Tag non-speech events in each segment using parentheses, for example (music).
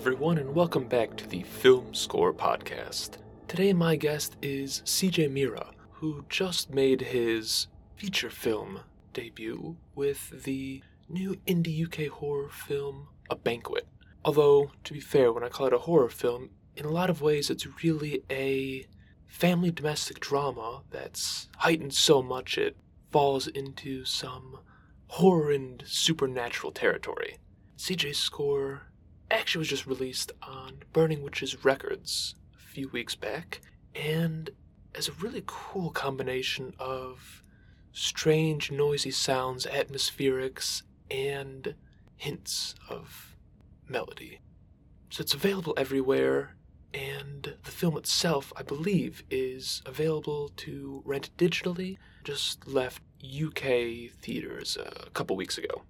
Everyone, and welcome back to the Film Scorer Podcast. Today, my guest is CJ Mirra, who just made his feature film debut with the new indie UK horror film, A Banquet. Although, to be fair, when I call it a horror film, in a lot of ways it's really a family domestic drama that's heightened so much it falls into some horror and supernatural territory. CJ's score actually was just released on Burning Witches Records a few weeks back, and as a really cool combination of strange, noisy sounds, atmospherics, and hints of melody. So it's available everywhere, and the film itself, I believe, is available to rent digitally. Just left UK theaters a couple weeks ago.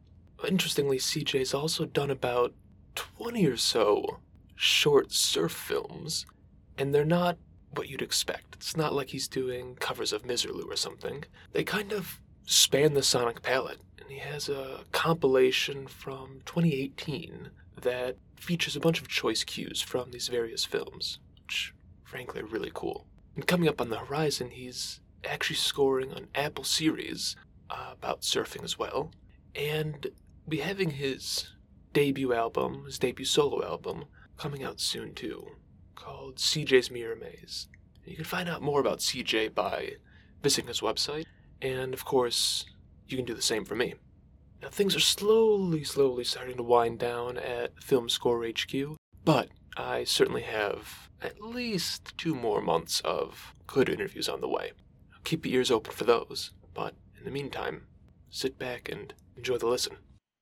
Interestingly, CJ's also done about 20 or so short surf films, and they're not what you'd expect. It's not like he's doing covers of Misirlou or something. They kind of span the sonic palette, and he has a compilation from 2018 that features a bunch of choice cues from these various films, which frankly are really cool. And coming up on the horizon, he's actually scoring an Apple series uh, about surfing as well, and be having his debut album, his debut solo album, coming out soon too, called CJ's Mirror Maze. You can find out more about CJ by visiting his website, and of course, you can do the same for me. Now, things are slowly, slowly starting to wind down at Film Score HQ, but I certainly have at least two more months of good interviews on the way. Keep your ears open for those, but in the meantime, sit back and enjoy the listen.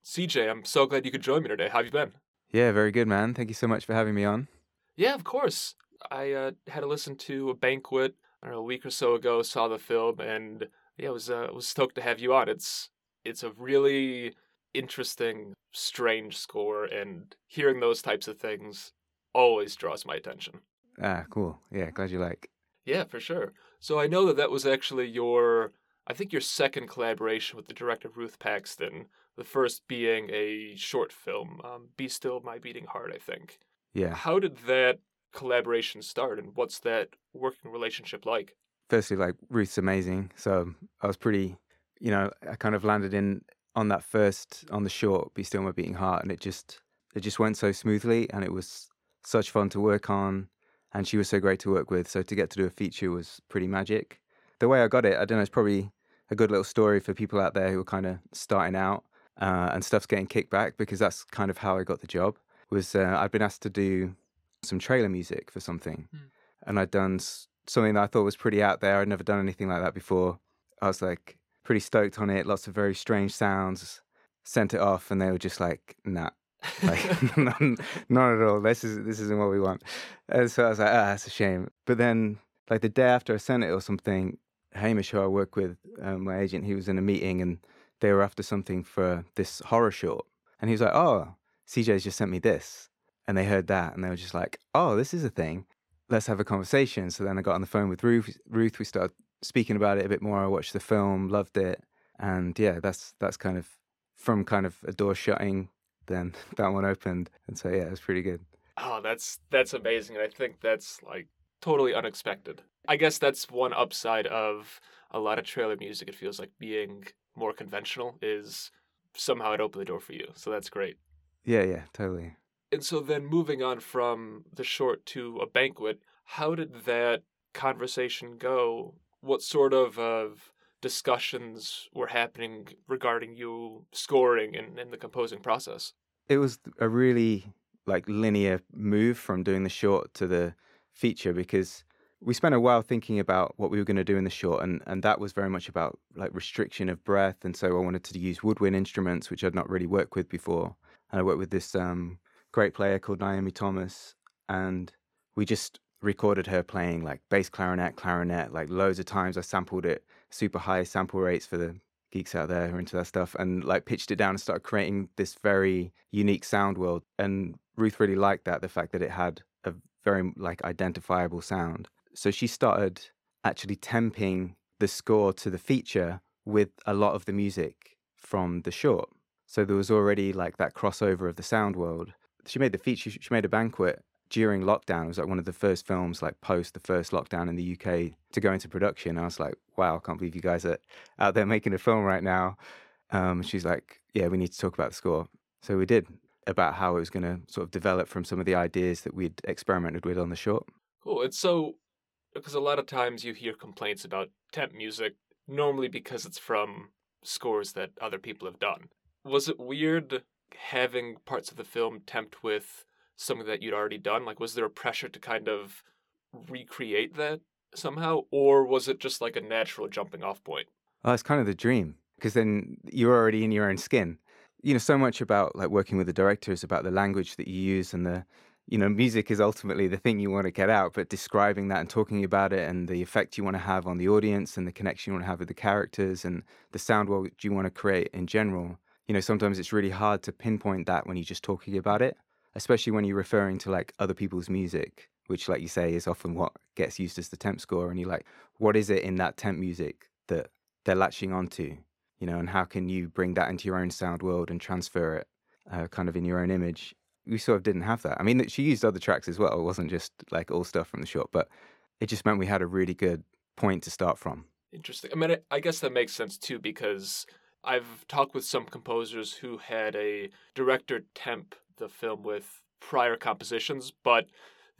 CJ, I'm so glad you could join me today. How have you been? Yeah, very good, man. Thank you so much for having me on. Yeah, of course. I uh, had to listen to a banquet I don't know, a week or so ago, saw the film, and yeah, was uh, was stoked to have you on. It's it's a really interesting, strange score, and hearing those types of things always draws my attention. Ah, cool. Yeah, glad you like. Yeah, for sure. So I know that that was actually your, I think your second collaboration with the director Ruth Paxton. The first being a short film, um, "Be Still My Beating Heart," I think. Yeah. How did that collaboration start, and what's that working relationship like? Firstly, like Ruth's amazing. So I was pretty, you know, I kind of landed in on that first on the short, "Be Still My Beating Heart," and it just it just went so smoothly, and it was such fun to work on, and she was so great to work with. So to get to do a feature was pretty magic. The way I got it, I don't know, it's probably a good little story for people out there who are kind of starting out uh, and stuff's getting kicked back because that's kind of how I got the job. Was uh, I'd been asked to do some trailer music for something, Mm. and I'd done s- something that I thought was pretty out there. I'd never done anything like that before. I was like pretty stoked on it. Lots of very strange sounds. Sent it off, and they were just like, "Nah." like (laughs) (laughs) none, none at all. This is this isn't what we want. And so I was like, ah, that's a shame. But then, like the day after I sent it or something, Hamish, who I work with, um, my agent, he was in a meeting and they were after something for this horror short, and he was like, oh, CJ's just sent me this, and they heard that and they were just like, oh, this is a thing. Let's have a conversation. So then I got on the phone with Ruth. Ruth, we started speaking about it a bit more. I watched the film, loved it, and yeah, that's that's kind of from kind of a door shutting then (laughs) that one opened and so yeah it was pretty good Oh, that's that's amazing, and I think that's like totally unexpected. I guess that's one upside of a lot of trailer music. It feels like being more conventional is somehow it opened the door for you, so that's great. yeah yeah totally And so then moving on from the short to a banquet, how did that conversation go? What sort of of discussions were happening regarding you scoring and, and the composing process? it was a really like linear move from doing the short to the feature because we spent a while thinking about what we were going to do in the short and and that was very much about like restriction of breath and so I wanted to use woodwind instruments which I'd not really worked with before. And I worked with this um, great player called Naomi Thomas and we just recorded her playing like bass clarinet clarinet like loads of times. I sampled it super high sample rates for the geeks out there who are into that stuff and like pitched it down and started creating this very unique sound world. And ruth really liked that the fact that it had a very like identifiable sound so she started actually temping the score to the feature with a lot of the music from the short so there was already like that crossover of the sound world she made the feature. She made a banquet during lockdown. It was like one of the first films, like post the first lockdown in the UK, to go into production. I was like, wow, I can't believe you guys are out there making a film right now. Um, she's like, yeah, we need to talk about the score. So we did about how it was going to sort of develop from some of the ideas that we'd experimented with on the short. Cool. It's so because a lot of times you hear complaints about temp music, normally because it's from scores that other people have done. Was it weird having parts of the film temped with something that you'd already done? Like, was there a pressure to kind of recreate that somehow, or was it just like a natural jumping off point? Oh, it's kind of the dream because then you're already in your own skin. You know, so much about like working with the director is about the language that you use and the, you know, music is ultimately the thing you want to get out, but describing that and talking about it and the effect you want to have on the audience and the connection you want to have with the characters and the sound world you want to create in general. You know, sometimes it's really hard to pinpoint that when you're just talking about it, especially when you're referring to like other people's music, which, like you say, is often what gets used as the temp score. And you're like, what is it in that temp music that they're latching onto? you know, and how can you bring that into your own sound world and transfer it uh, kind of in your own image? We sort of didn't have that. I mean, she used other tracks as well. It wasn't just like all stuff from the short, but it just meant we had a really good point to start from. Interesting. I mean, I guess that makes sense too because I've talked with some composers who had a director temp the film with prior compositions, but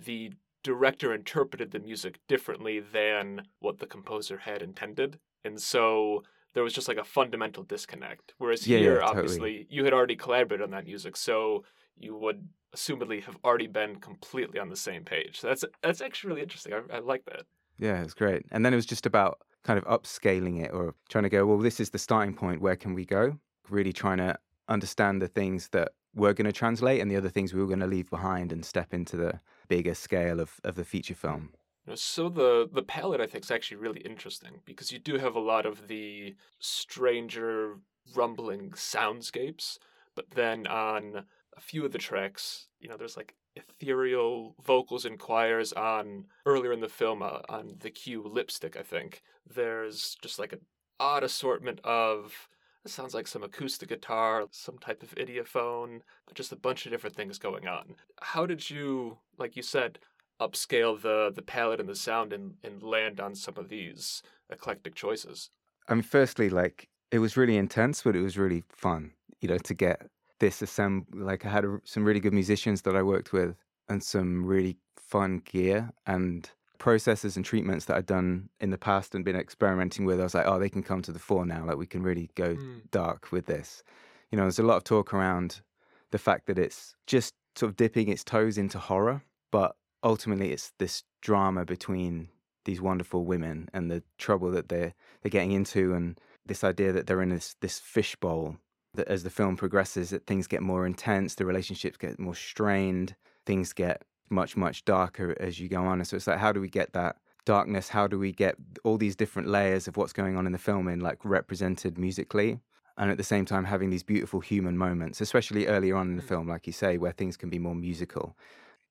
the director interpreted the music differently than what the composer had intended. And so there was just like a fundamental disconnect. Whereas Yeah, here, yeah, totally. obviously, you had already collaborated on that music, so you would assumedly have already been completely on the same page. So that's that's actually really interesting. I, I like that. Yeah, it was great. And then it was just about kind of upscaling it or trying to go, well, this is the starting point. Where can we go? Really trying to understand the things that we're going to translate and the other things we were going to leave behind and step into the bigger scale of, of the feature film. So the the palette I think is actually really interesting because you do have a lot of the stranger rumbling soundscapes, but then on a few of the tracks, you know, there's like ethereal vocals and choirs on earlier in the film uh, on the cue lipstick I think. There's just like an odd assortment of it sounds like some acoustic guitar, some type of idiophone, just a bunch of different things going on. How did you, like you said, upscale the the palette and the sound and, and land on some of these eclectic choices. I mean, firstly, like it was really intense, but it was really fun, you know, to get this assemb Like I had a, some really good musicians that I worked with and some really fun gear and processes and treatments that I'd done in the past and been experimenting with. I was like, oh, they can come to the fore now. Like we can really go hmm. dark with this. You know, there's a lot of talk around the fact that it's just sort of dipping its toes into horror, but ultimately it's this drama between these wonderful women and the trouble that they're they're getting into and this idea that they're in this this fishbowl that as the film progresses that things get more intense the relationships get more strained things get much much darker as you go on and so it's like how do we get that darkness how do we get all these different layers of what's going on in the film in like represented musically and at the same time having these beautiful human moments especially earlier on in the hmm. film like you say where things can be more musical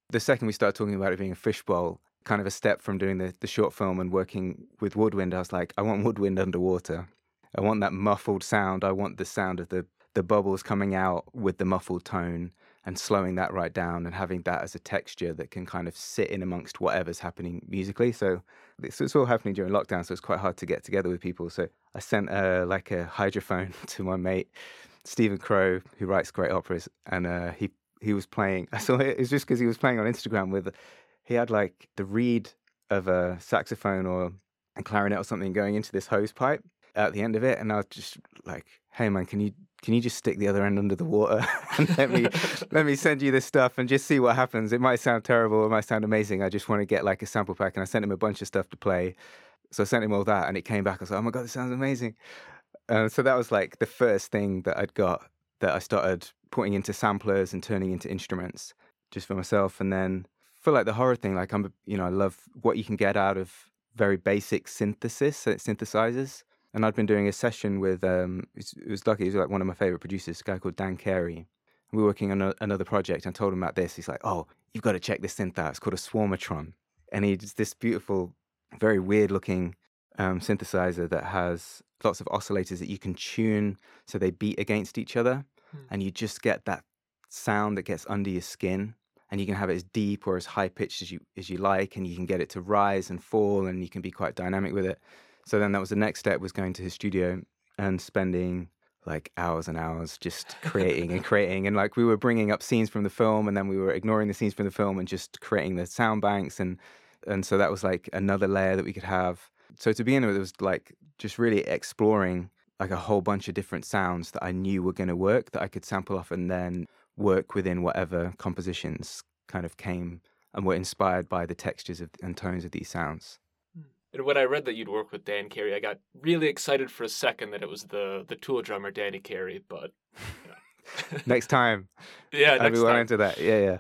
the second we started talking about it being a fishbowl, kind of a step from doing the, the short film and working with woodwind, I was like, I want woodwind underwater. I want that muffled sound. I want the sound of the, the bubbles coming out with the muffled tone and slowing that right down and having that as a texture that can kind of sit in amongst whatever's happening musically. So was all happening during lockdown, so it's quite hard to get together with people. So I sent uh, like a hydrophone (laughs) to my mate Stephen Crow, who writes great operas, and uh, he he was playing. (laughs) I saw it. It was just because he was playing on Instagram with. He had like the reed of a saxophone or a clarinet or something going into this hose pipe at the end of it, and I was just like, "Hey man, can you can you just stick the other end under the water (laughs) and let me (laughs) let me send you this stuff and just see what happens? It might sound terrible, it might sound amazing. I just want to get like a sample pack." And I sent him a bunch of stuff to play. So I sent him all that, and it came back. I was like, "Oh my god, this sounds amazing!" Uh, so that was like the first thing that I'd got that I started putting into samplers and turning into instruments just for myself. And then for like the horror thing, like I'm, you know, I love what you can get out of very basic synthesis, uh, synthesizers. And I'd been doing a session with, um, it was, it was lucky, he was like one of my favorite producers, a guy called Dan Carey. We were working on a, another project and I told him about this. He's like, oh, you've got to check this synth out. It's called a Swarmatron. And he's this beautiful, very weird looking um, synthesizer that has lots of oscillators that you can tune so they beat against each other. Hmm. And you just get that sound that gets under your skin and you can have it as deep or as high pitched as you as you like and you can get it to rise and fall and you can be quite dynamic with it so then that was the next step was going to his studio and spending like hours and hours just creating and (laughs) creating. And like we were bringing up scenes from the film and then we were ignoring the scenes from the film and just creating the sound banks. And and so that was like another layer that we could have. So to begin with it was like just really exploring like a whole bunch of different sounds that I knew were going to work that I could sample off and then work within whatever compositions kind of came and were inspired by the textures of, and tones of these sounds. And when I read that you'd work with Dan Carey, I got really excited for a second that it was the the Tool drummer Danny Carey, but you know. (laughs) next time, yeah, I'll be well into that. Yeah, yeah.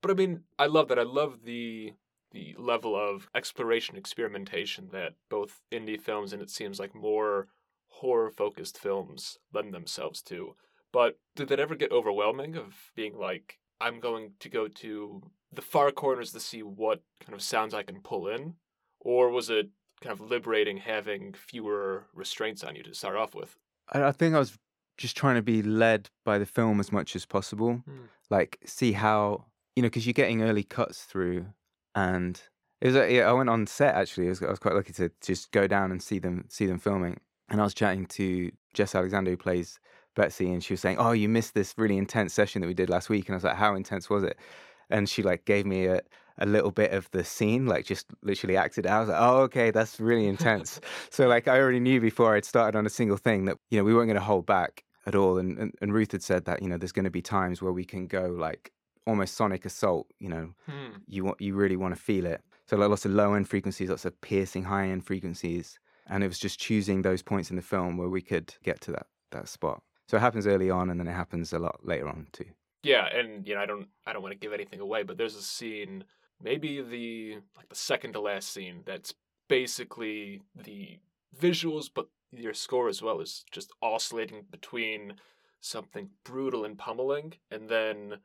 But I mean, I love that. I love the the level of exploration, experimentation that both indie films and it seems like more horror focused films lend themselves to. But did that ever get overwhelming of being like, I'm going to go to the far corners to see what kind of sounds I can pull in? Or was it kind of liberating having fewer restraints on you to start off with? I think I was just trying to be led by the film as much as possible. Mm. Like, see how, you know, because you're getting early cuts through. And it was, yeah, I went on set actually. Was, I was quite lucky to just go down and see them, see them filming. And I was chatting to Jess Alexander, who plays Betsy, and she was saying, "Oh, you missed this really intense session that we did last week." And I was like, "How intense was it?" And she like gave me a a little bit of the scene, like just literally acted out. I was like, "Oh, okay, that's really intense." (laughs) so like I already knew before I'd started on a single thing that you know we weren't going to hold back at all. And, and and Ruth had said that you know there's going to be times where we can go like almost sonic assault. You know, hmm. you want you really want to feel it. So like lots of low end frequencies, lots of piercing high end frequencies, and it was just choosing those points in the film where we could get to that that spot. So it happens early on, and then it happens a lot later on too. Yeah, and you know, I don't, I don't want to give anything away, but there's a scene, maybe the like the second to last scene, that's basically the visuals, but your score as well is just oscillating between something brutal and pummeling, and then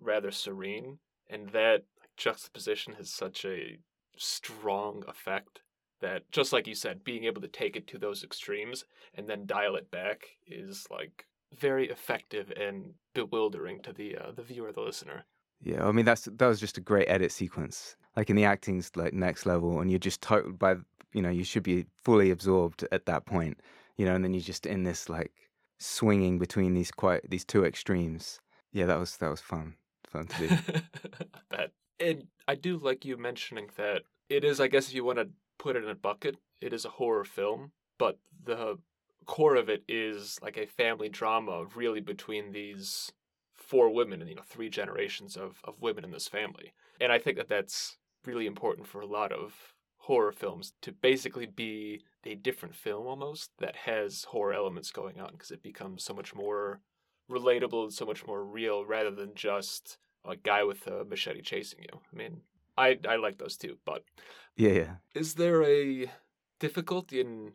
rather serene, and that juxtaposition has such a strong effect that just like you said being able to take it to those extremes and then dial it back is like very effective and bewildering to the uh, the viewer, the listener. Yeah, I mean that's that was just a great edit sequence. Like in the acting's like next level, and you're just total by you know you should be fully absorbed at that point, you know, and then you're just in this like swinging between these quite these two extremes. Yeah, that was that was fun, fun to do. (laughs) that and I do like you mentioning that it is. I guess if you want to put it in a bucket, it is a horror film, but the core of it is like a family drama really between these four women and you know three generations of, of women in this family and i think that that's really important for a lot of horror films to basically be a different film almost that has horror elements going on because it becomes so much more relatable and so much more real rather than just a guy with a machete chasing you i mean i i like those too but yeah, yeah. is there a difficulty in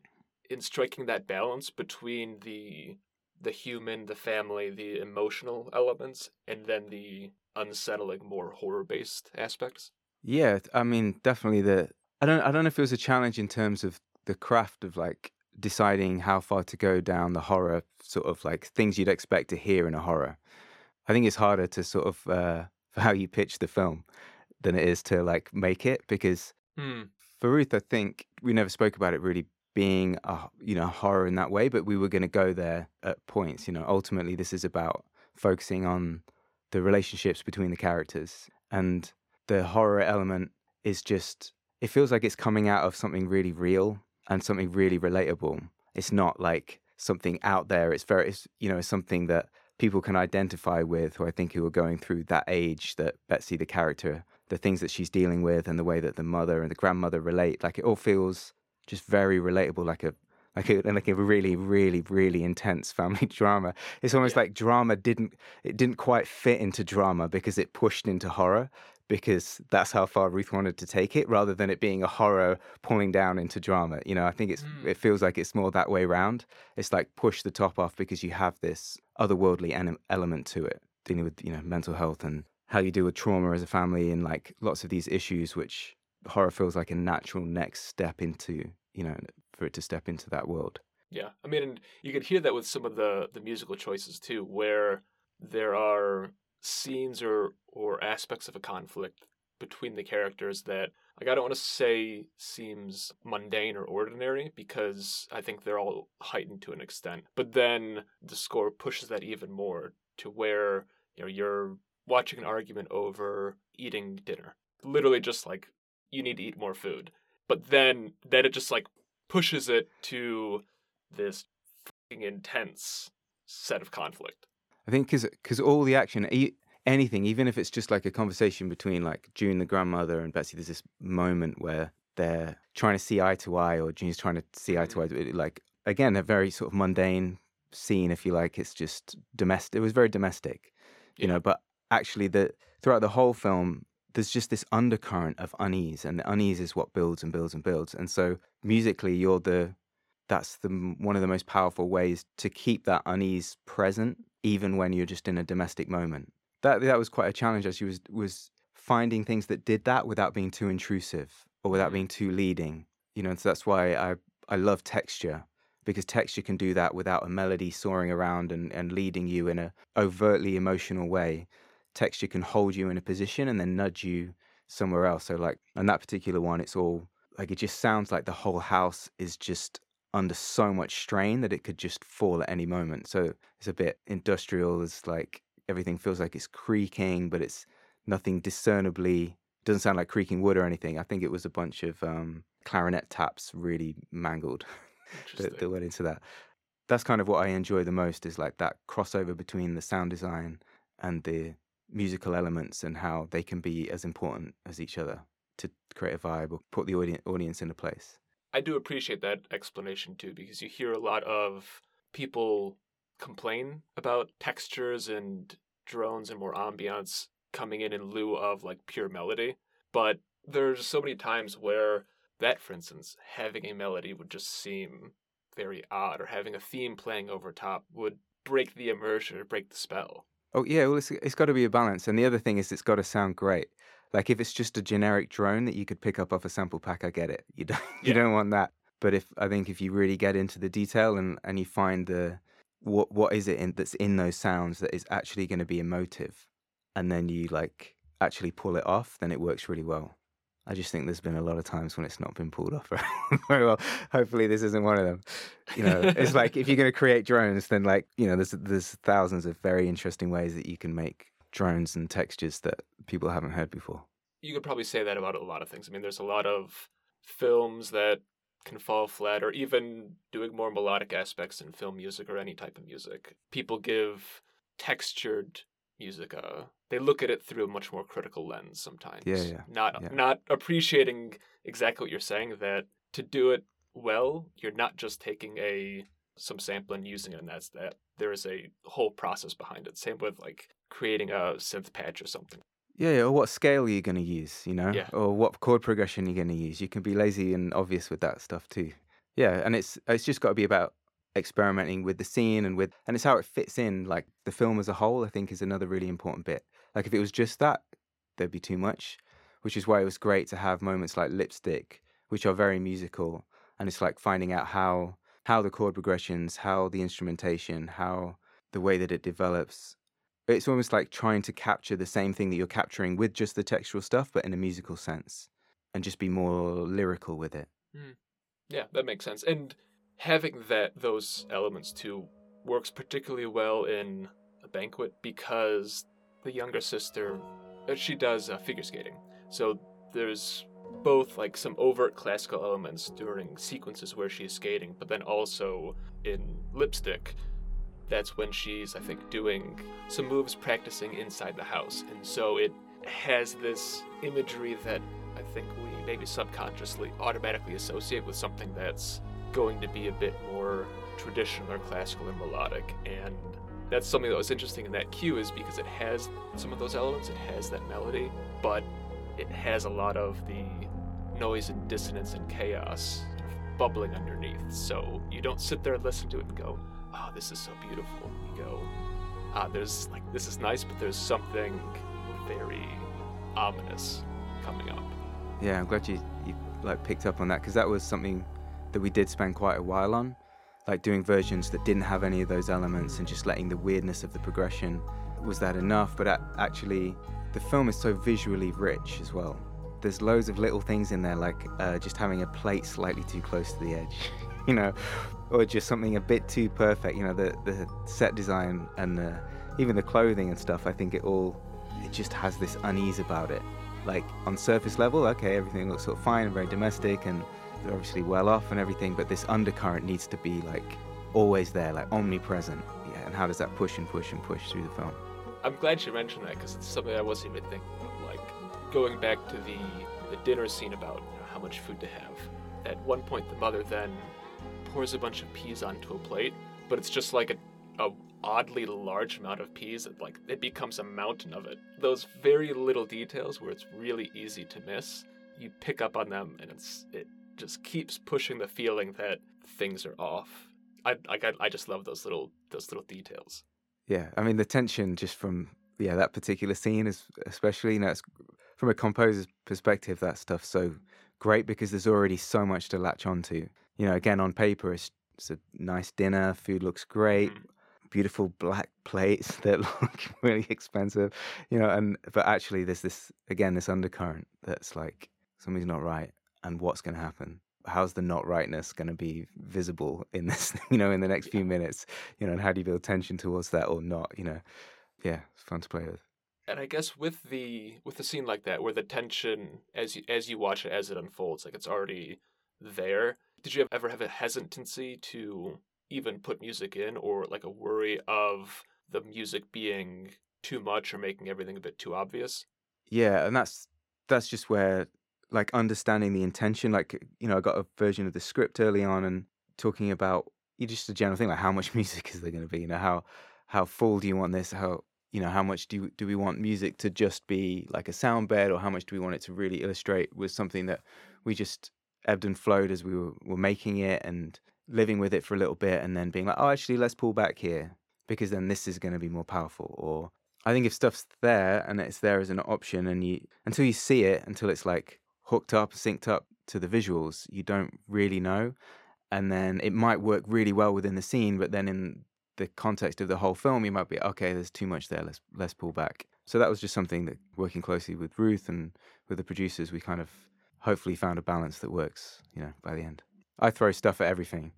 in striking that balance between the the human, the family, the emotional elements, and then the unsettling, more horror based aspects. Yeah, I mean, definitely the. I don't. I don't know if it was a challenge in terms of the craft of like deciding how far to go down the horror sort of like things you'd expect to hear in a horror. I think it's harder to sort of uh, for (laughs) how you pitch the film than it is to like make it because hmm. for Ruth, I think we never spoke about it really being a you know horror in that way, but we were going to go there at points. You know, ultimately, this is about focusing on the relationships between the characters, and the horror element is just it feels like it's coming out of something really real and something really relatable. It's not like something out there. It's very, it's, you know, something that people can identify with, who I think who are going through that age that Betsy, the character, the things that she's dealing with, and the way that the mother and the grandmother relate. Like it all feels just very relatable, like a like a like a really really really intense family (laughs) drama. It's almost yeah. like drama didn't it didn't quite fit into drama because it pushed into horror because that's how far Ruth wanted to take it, rather than it being a horror pulling down into drama. You know, I think it's mm. it feels like it's more that way around. It's like push the top off because you have this otherworldly element to it, dealing with you know mental health and how you deal with trauma as a family and like lots of these issues which horror feels like a natural next step into you know, for it to step into that world. Yeah, I mean, you can hear that with some of the the musical choices too, where there are scenes or or aspects of a conflict between the characters that like I don't want to say seems mundane or ordinary because I think they're all heightened to an extent. But then the score pushes that even more to where you know you're watching an argument over eating dinner. Literally just like you need to eat more food. But then then it just like pushes it to this fucking intense set of conflict. I think because because all the action, anything, even if it's just like a conversation between like June, the grandmother, and Betsy, there's this moment where they're trying to see eye to eye, or June's trying to see eye to mm-hmm. eye. Like again, a very sort of mundane scene, if you like. It's just domestic. It was very domestic, you Yeah. know. But actually, the throughout the whole film, there's just this undercurrent of unease, and the unease is what builds and builds and builds. And so musically, you're the that's the one of the most powerful ways to keep that unease present, even when you're just in a domestic moment. That that was quite a challenge. As she was was finding things that did that without being too intrusive or without Mhm. being too leading. You know, and so that's why I I love texture because texture can do that without a melody soaring around and, and leading you in a overtly emotional way. Texture can hold you in a position and then nudge you somewhere else. So like on that particular one, it's all like it just sounds like the whole house is just under so much strain that it could just fall at any moment. So it's a bit industrial. It's like everything feels like it's creaking, but it's nothing discernibly doesn't sound like creaking wood or anything. I think it was a bunch of um, clarinet taps really mangled (laughs) that, that went into that. That's kind of what I enjoy the most is like that crossover between the sound design and the musical elements and how they can be as important as each other to create a vibe or put the audience audience into place. I do appreciate that explanation too, because you hear a lot of people complain about textures and drones and more ambiance coming in in lieu of like pure melody. But there's so many times where that, for instance, having a melody would just seem very odd, or having a theme playing over top would break the immersion or break the spell. Oh yeah, well it's it's got to be a balance, and the other thing is it's got to sound great. Like if it's just a generic drone that you could pick up off a sample pack, I get it. You don't (laughs) you Yeah. don't want that. But if I think if you really get into the detail and and you find the what what is it in that's in those sounds that is actually going to be emotive, and then you like actually pull it off, then it works really well. I just think there's been a lot of times when it's not been pulled off (laughs) very well. Hopefully, this isn't one of them. You know, it's like if you're going to create drones, then like you know, there's there's thousands of very interesting ways that you can make drones and textures that people haven't heard before. you could probably say that about a lot of things. I mean, there's a lot of films that can fall flat, or even doing more melodic aspects in film music or any type of music. People give textured music a. They look at it through a much more critical lens sometimes. Yeah, yeah, Not yeah. not appreciating exactly what you're saying. That to do it well, you're not just taking a some sample and using it, and that's that. There is a whole process behind it. Same with like creating a synth patch or something. Yeah, yeah. Or what scale are you going to use? You know, Yeah. or what chord progression are you're going to use? You can be lazy and obvious with that stuff too. Yeah, and it's it's just got to be about experimenting with the scene and with and it's how it fits in. Like the film as a whole, I think is another really important bit. Like if it was just that, there'd be too much. Which is why it was great to have moments like Lipstick, which are very musical, and it's like finding out how how the chord progressions, how the instrumentation, how the way that it develops it's almost like trying to capture the same thing that you're capturing with just the textual stuff, but in a musical sense, and just be more lyrical with it. Hmm. Yeah, that makes sense. And having that those elements too works particularly well in a banquet because the younger sister uh, she does uh, figure skating. So there's both like some overt classical elements during sequences where she's skating, but then also in Lipstick that's when she's I think doing some moves practicing inside the house. And so it has this imagery that I think we maybe subconsciously automatically associate with something that's going to be a bit more traditional or classical and melodic. And that's something that was interesting in that cue is because it has some of those elements, it has that melody, but it has a lot of the noise and dissonance and chaos bubbling underneath. So you don't sit there and listen to it and go, oh, this is so beautiful. You go, ah, there's like, this is nice, but there's something very ominous coming up. Yeah, I'm glad you, you like picked up on that because that was something that we did spend quite a while on, like doing versions that didn't have any of those elements and just letting the weirdness of the progression was that enough? But actually, the film is so visually rich as well. There's loads of little things in there, like uh, just having a plate slightly too close to the edge, (laughs) you know, or just something a bit too perfect. You know, the the set design and the, even the clothing and stuff. I think it all it just has this unease about it. Like on surface level, okay, everything looks sort of fine and very domestic, and they're obviously well off and everything. But this undercurrent needs to be like always there, like omnipresent. Yeah, and how does that push and push and push through the film? I'm glad you mentioned that because it's something I wasn't even thinking of. Like going back to the the dinner scene about you know, how much food to have. At one point, the mother then pours a bunch of peas onto a plate, but it's just like a, a oddly large amount of peas. It, like it becomes a mountain of it. Those very little details where it's really easy to miss, you pick up on them, and it's it just keeps pushing the feeling that things are off. I I, I just love those little those little details. Yeah, I mean the tension just from yeah that particular scene is especially you know it's, from a composer's perspective that stuff's so great because there's already so much to latch onto. You know, again on paper it's, it's a nice dinner, food looks great, mm. beautiful black (laughs) plates that look (laughs) really expensive, you know, and but actually there's this again this undercurrent that's like something's not right and what's going to happen? How's the not rightness going to be visible in this (laughs) you know in the next few minutes? You know and how do you build tension towards that or not you know? Yeah it's fun to play with. And i guess with the with a scene like that where the tension as you as you watch it as it unfolds like it's already there did you ever have a hesitancy to even put music in or like a worry of the music being too much or making everything a bit too obvious? Yeah and that's that's just where like understanding the intention. Like, you know, I got a version of the script early on and talking about you just a general thing, like how much (laughs) music is there going to be? You know, how how full do you want this? How you know how much do do we want music to just be like a sound bed, or how much do we want it to really illustrate Was something that we just ebbed and flowed as we were, were making it and living with it for a little bit, and then being like, oh, actually, let's pull back here because then this is going to be more powerful. Or I think if stuff's there and it's there as an option, and you until you see it, until it's like hooked up, synced up to the visuals, you don't really know. And then it might work really well within the scene, but then in the context of the whole film, you might be okay. There's too much there. Let's let's pull back. So that was just something that working closely with Ruth and with the producers, we kind of hopefully found a balance that works. You know, by the end, I throw stuff at everything.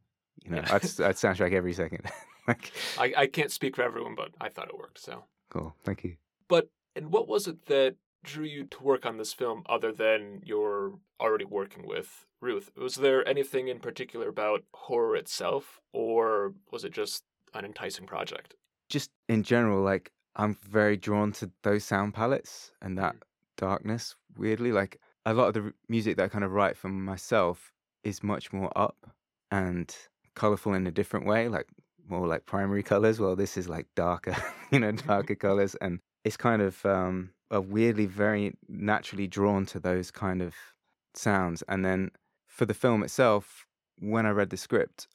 You know, yeah. I'd, I'd soundtrack every second. (laughs) like, I, I can't speak for everyone, but I thought it worked. So cool. Thank you. But and what was it that drew you to work on this film other than your already working with Ruth? Was there anything in particular about horror itself, or was it just an enticing project? Just in general, like I'm very drawn to those sound palettes and that mm. darkness. Weirdly, like a lot of the music that I kind of write for myself is much more up and colorful in a different way, like more like primary colors. Well, this is like darker, (laughs) you know, (laughs) darker colors, and it's kind of um, are weirdly very naturally drawn to those kind of sounds. And then for the film itself, when I read the script,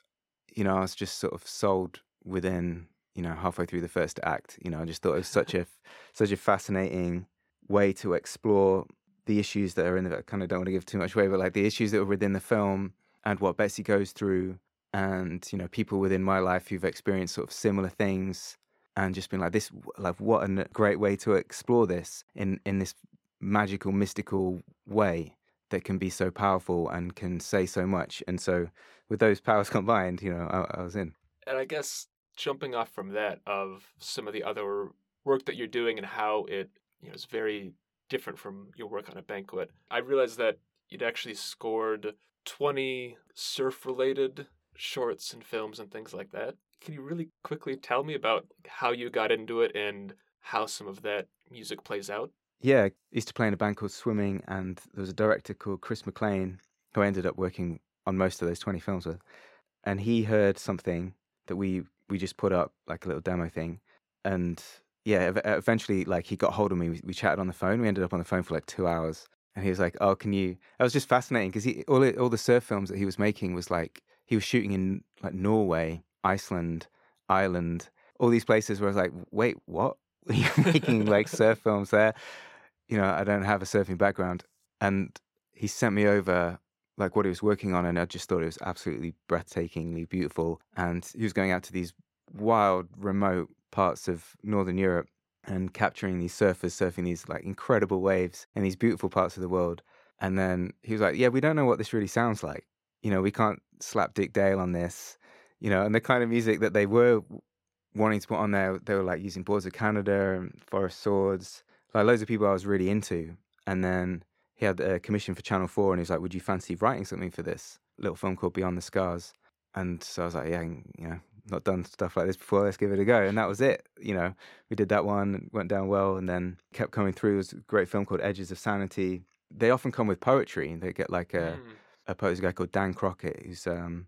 you know, I was just sort of sold within, you know, halfway through the first act. You know, I just thought it was such a such a fascinating way to explore the issues that are in the I kind of don't want to give too much away, but like the issues that were within the film and what Betsy goes through and, you know, people within my life who've experienced sort of similar things and just been like this like what a great way to explore this in in this magical mystical way that can be so powerful and can say so much. And so with those powers (laughs) combined you know I, I was in. And i guess jumping off from that of some of the other work that you're doing and how it you know is very different from your work on a banquet i realized that you'd actually scored 20 surf related shorts and films and things like that can you really quickly tell me about how you got into it and how some of that music plays out? Yeah, I used to play in a band called Swimming, and there was a director called Chris McLean who I ended up working on most of those 20 films with. And he heard something that we we just put up, like a little demo thing. And yeah, eventually, like he got hold of me. We, we chatted on the phone. We ended up on the phone for like two hours. And he was like, "Oh, can you?" That was just fascinating because he all all the surf films that he was making was like he was shooting in like Norway Iceland, Ireland, all these places where I was like, wait, what? (laughs) You're (laughs) making like surf films there? You know, I don't have a surfing background. And he sent me over like what he was working on, and I just thought it was absolutely breathtakingly beautiful. And he was going out to these wild, remote parts of Northern Europe. and capturing these surfers surfing these like incredible waves in these beautiful parts of the world. And then he was like, "Yeah, we don't know what this really sounds like. You know, we can't slap Dick Dale on this. You know, and the kind of music that they were wanting to put on there, they were like using Boards of Canada and Forest Swords, like loads of people I was really into. And then he had a commission for Channel Four, and he was like, "Would you fancy writing something for this little film called Beyond the Scars?" And so I was like, "Yeah, you know, not done stuff like this before. Let's give it a go." And that was it. You know, we did that one, went down well, and then kept coming through. It was a great film called Edges of Sanity. They often come with poetry. and They get like a mm. a poet, a guy called Dan Crockett, who's um,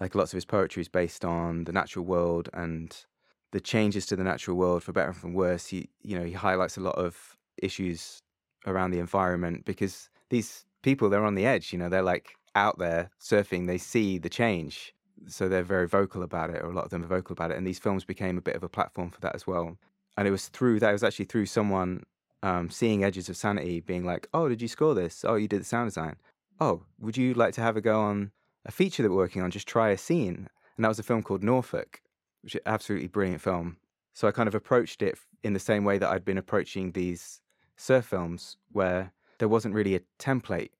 like lots of his poetry is based on the natural world and the changes to the natural world, for better and for worse. He, you know, he highlights a lot of issues around the environment because these people they're on the edge you know they're like out there surfing. They see the change. So they're very vocal about it or a lot of them are vocal about it. And these films became a bit of a platform for that as well. And it was through that it was actually through someone um, seeing edges of sanity being like oh did you score this? Oh you did the sound design. Oh would you like to have a go on a feature that we're working on just try a scene and that was a film called norfolk which is absolutely brilliant film so i kind of approached it in the same way that i'd been approaching these surf films where there wasn't really a template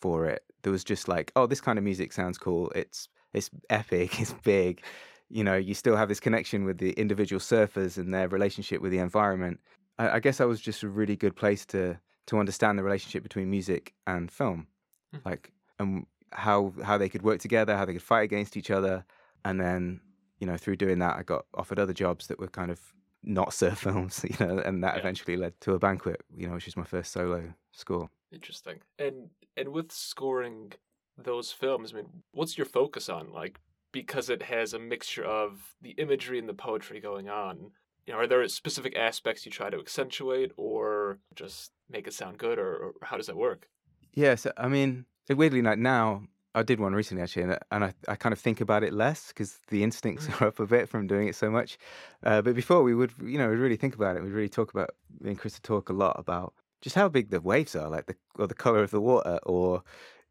for it. There was just like, oh, this kind of music sounds cool. It's it's epic. (laughs) It's big. You know, you still have this connection with the individual surfers and their relationship with the environment. I, I guess that was just a really good place to to understand the relationship between music and film, mm. like and how how they could work together, how they could fight against each other, and then you know through doing that, I got offered other jobs that were kind of not (laughs) surf films, you know, and that yeah. eventually led to a banquet, you know, which is my first solo score. Interesting. And and with scoring those films, I mean, what's your focus on? Like because it has a mixture of the imagery and the poetry going on. You know, are there specific aspects you try to accentuate or just make it sound good or, or how does that work? Yes, I mean, weirdly like now I did one recently actually, and, and I, I kind of think about it less because the instincts mm. (laughs) are up a bit from doing it so much. Uh, but before we would, you know, we'd really think about it. We'd really talk about. Me and Chris would talk a lot about just how big the waves are, like the or the color of the water, or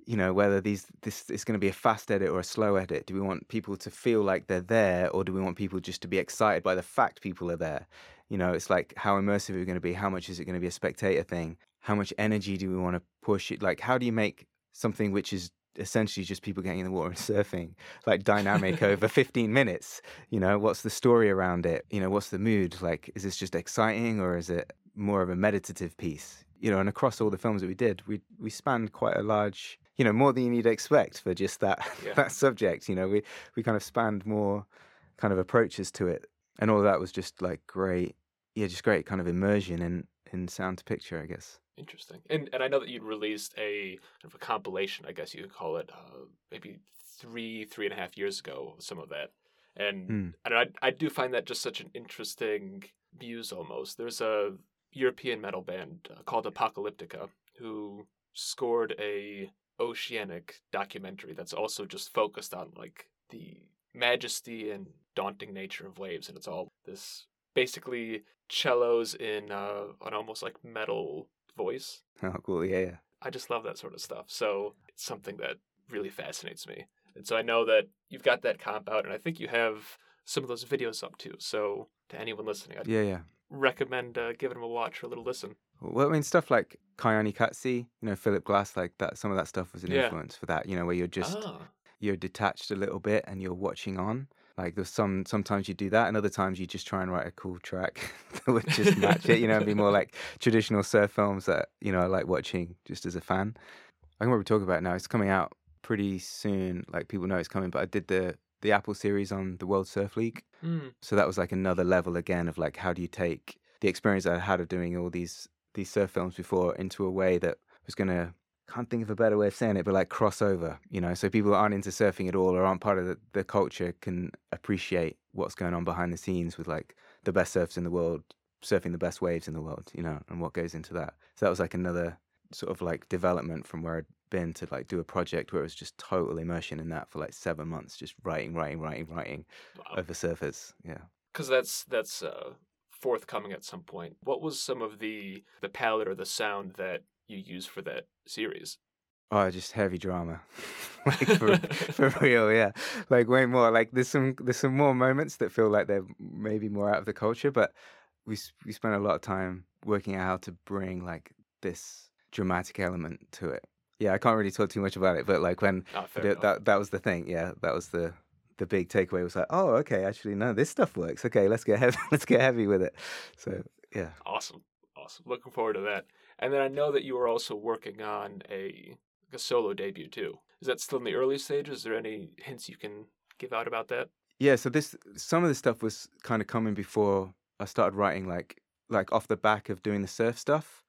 you know whether these this is going to be a fast edit or a slow edit. Do we want people to feel like they're there, or do we want people just to be excited by the fact people are there? You know, it's like how immersive are we going to be? How much is it going to be a spectator thing? How much energy do we want to push it? Like, how do you make something which is essentially just people getting in the water and (laughs) surfing, like dynamic over (laughs) 15 minutes. You know, what's the story around it? You know, what's the mood? Like, is this just exciting or is it more of a meditative piece? You know, and across all the films that we did, we we spanned quite a large, you know, more than you need to expect for just that (laughs) yeah. that subject. You know, we we kind of spanned more kind of approaches to it, and all that was just like great, yeah, just great kind of immersion in in sound to picture, I guess. Interesting. And and I know that you'd released a kind of a compilation, I guess you could call it, uh, maybe three three and a half years ago. Some of that, and mm. and I I do find that just such an interesting muse almost. There's a European metal band uh, called Apocalyptica who scored a oceanic documentary that's also just focused on like the majesty and daunting nature of waves, and it's all this basically cellos in uh, an almost like metal voice. Oh, cool. Yeah, yeah. I just love that sort of stuff. So it's something that really fascinates me. And so I know that you've got that comp out, and I think you have some of those videos up too. So to anyone listening, I'd yeah, yeah. recommend uh, giving them a watch or a little listen. Well, I mean, stuff like Koyaanisqatsi, you know, Philip Glass, like that. Some of that stuff was an yeah. influence for that. You know, where you're just ah. you're detached a little bit and you're watching on. Like there's some sometimes you do that, and other times you just try and write a cool track (laughs) that would just match it. You know, and be more like traditional surf films that you know I like watching just as a fan. I can probably talk about it now. It's coming out pretty soon. Like people know it's coming, but I did the the Apple series on the World Surf League, mm. so that was like another level again of like how do you take the experience I had of doing all these these surf films before into a way that was going to can't think of a better way of saying it, but like crossover, you know, so people aren't into surfing at all or aren't part of the, the culture can appreciate what's going on behind the scenes with like the best surfers in the world surfing the best waves in the world, you know, and what goes into that. So that was like another sort of like development from where I'd been to like do a project where it was just total immersion in that for like seven months, just writing, writing, writing, writing wow. over surfers. Yeah. Because that's that's uh, forthcoming at some point. What was some of the the palette or the sound that you use for that series? Oh, just heavy drama, (laughs) like for, (laughs) for real, yeah. Like way more. Like there's some there's some more moments that feel like they're maybe more out of the culture, but we we spent a lot of time working out how to bring like this dramatic element to it. Yeah, I can't really talk too much about it, but like when Not fair th- enough. that that was the thing. Yeah, that was the the big takeaway. Was like, oh, okay, actually, no, this stuff works. Okay, let's get heavy. (laughs) let's get heavy with it. So yeah, Awesome. Looking forward to that. And then I know that you are also working on a, a solo debut too. Is that still in the early stages? Is there any hints you can give out about that? yeah. So this some of the stuff was kind of coming before I started writing, like like off the back of doing the surf stuff,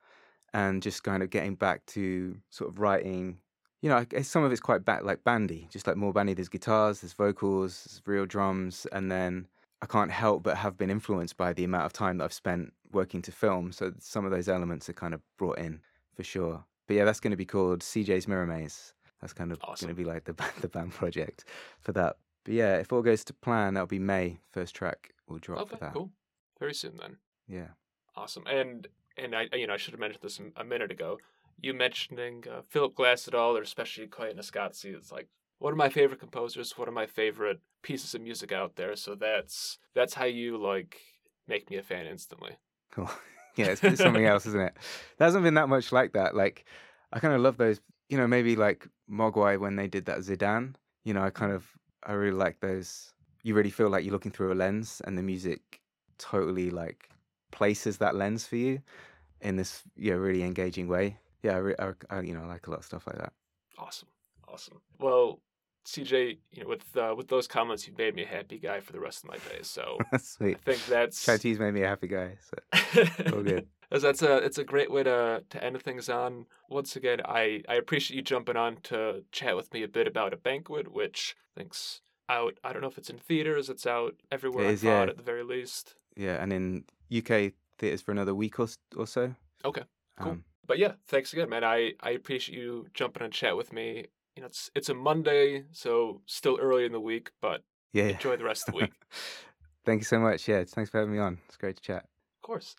and just kind of getting back to sort of writing. You know, some of it's quite ba- like bandy, just like more bandy. There's guitars, there's vocals, there's real drums, and then I can't help but have been influenced by the amount of time that I've spent working to film. So some of those elements are kind of brought in for sure. But yeah, that's going to be called CJ's Mirror Maze. That's kind of Awesome. going to be like the (laughs) the band project for that. But yeah, if all goes to plan, that'll be May. First track will drop Okay, for that. cool. Very soon then. Yeah. Awesome. And and I you know I should have mentioned this a minute ago. You mentioning uh, Philip Glass at all, or especially Koyaanisqatsi, is like one of my favorite composers, one of my favorite pieces of music out there. So that's that's how you like make me a fan instantly. Cool. (laughs) yeah, it's, it's something else, isn't it? There hasn't been that much like that. Like, I kind of love those. You know, maybe like Mogwai when they did that Zidane. You know, I kind of I really like those. You really feel like you're looking through a lens, and the music totally like places that lens for you in this yeah really engaging way. Yeah, I, re- I, I you know I like a lot of stuff like that. Awesome, awesome. Well, CJ, you know, with uh, with those comments, you've made me a happy guy for the rest of my days. So (laughs) That's I sweet. think that's Chai Tea's made me a happy guy. So (laughs) all good. That's a it's a great way to to end things on. Once again, I I appreciate you jumping on to chat with me a bit about a banquet, which I think's out. I don't know if it's in theaters. It's out everywhere. It I thought yeah. at the very least. Yeah, and in UK theaters for another week or or so. Okay, cool. Um, But yeah, thanks again, man. I I appreciate you jumping on chat with me. You know, it's it's a Monday, so still early in the week, but yeah. enjoy the rest of the week. (laughs) Thank you so much. Yeah, thanks for having me on. It's great to chat. Of course.